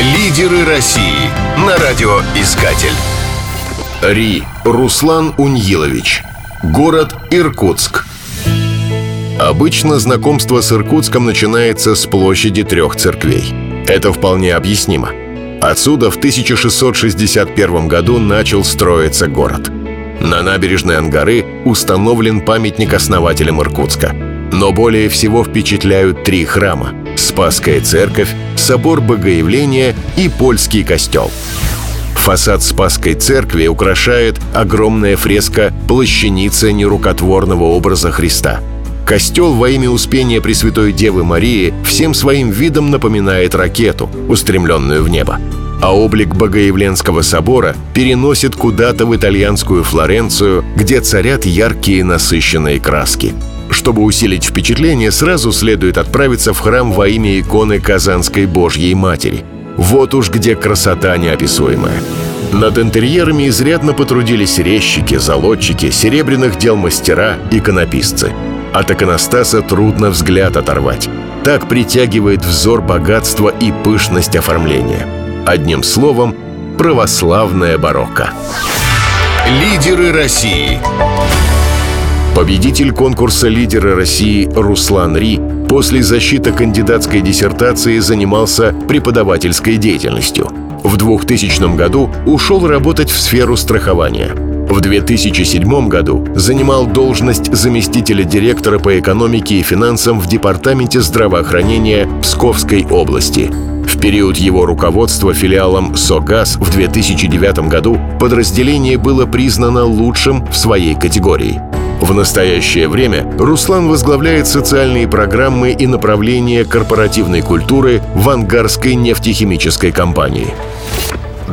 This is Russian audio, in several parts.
Лидеры России на радиоискатель. Ри. Руслан Уньилович. Город Иркутск. Обычно знакомство с Иркутском начинается с площади трех церквей. Это вполне объяснимо. Отсюда в 1661 году начал строиться город. На набережной Ангары установлен памятник основателям Иркутска. Но более всего впечатляют три храма – Спасская церковь, собор Богоявления и польский костел. Фасад Спасской церкви украшает огромная фреска «Плащаница нерукотворного образа Христа». Костел во имя Успения Пресвятой Девы Марии всем своим видом напоминает ракету, устремленную в небо. А облик Богоявленского собора переносит куда-то в итальянскую Флоренцию, где царят яркие насыщенные краски – чтобы усилить впечатление, сразу следует отправиться в храм во имя иконы Казанской Божьей Матери. Вот уж где красота неописуемая. Над интерьерами изрядно потрудились резчики, залодчики, серебряных дел мастера, иконописцы. От иконостаса трудно взгляд оторвать. Так притягивает взор богатство и пышность оформления. Одним словом, православная барокко. Лидеры России Победитель конкурса «Лидеры России» Руслан Ри после защиты кандидатской диссертации занимался преподавательской деятельностью. В 2000 году ушел работать в сферу страхования. В 2007 году занимал должность заместителя директора по экономике и финансам в Департаменте здравоохранения Псковской области. В период его руководства филиалом СОГАЗ в 2009 году подразделение было признано лучшим в своей категории – в настоящее время Руслан возглавляет социальные программы и направления корпоративной культуры в Ангарской нефтехимической компании.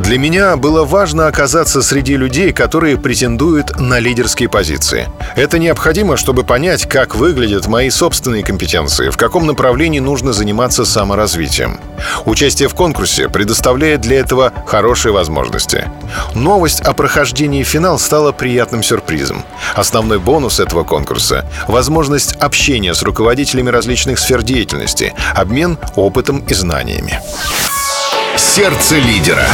Для меня было важно оказаться среди людей, которые претендуют на лидерские позиции. Это необходимо, чтобы понять, как выглядят мои собственные компетенции, в каком направлении нужно заниматься саморазвитием. Участие в конкурсе предоставляет для этого хорошие возможности. Новость о прохождении финал стала приятным сюрпризом. Основной бонус этого конкурса — возможность общения с руководителями различных сфер деятельности, обмен опытом и знаниями. Сердце лидера.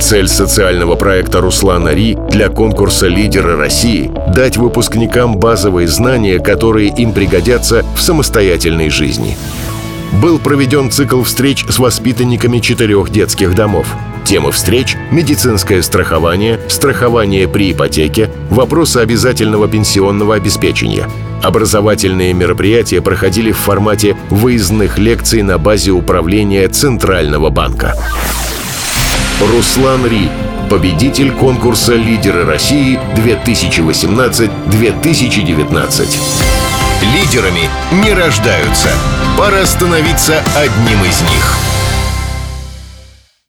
Цель социального проекта Руслана Ри для конкурса «Лидеры России» — дать выпускникам базовые знания, которые им пригодятся в самостоятельной жизни. Был проведен цикл встреч с воспитанниками четырех детских домов. Темы встреч – медицинское страхование, страхование при ипотеке, вопросы обязательного пенсионного обеспечения – Образовательные мероприятия проходили в формате выездных лекций на базе управления Центрального банка. Руслан Ри, победитель конкурса «Лидеры России 2018-2019». Лидерами не рождаются. Пора становиться одним из них.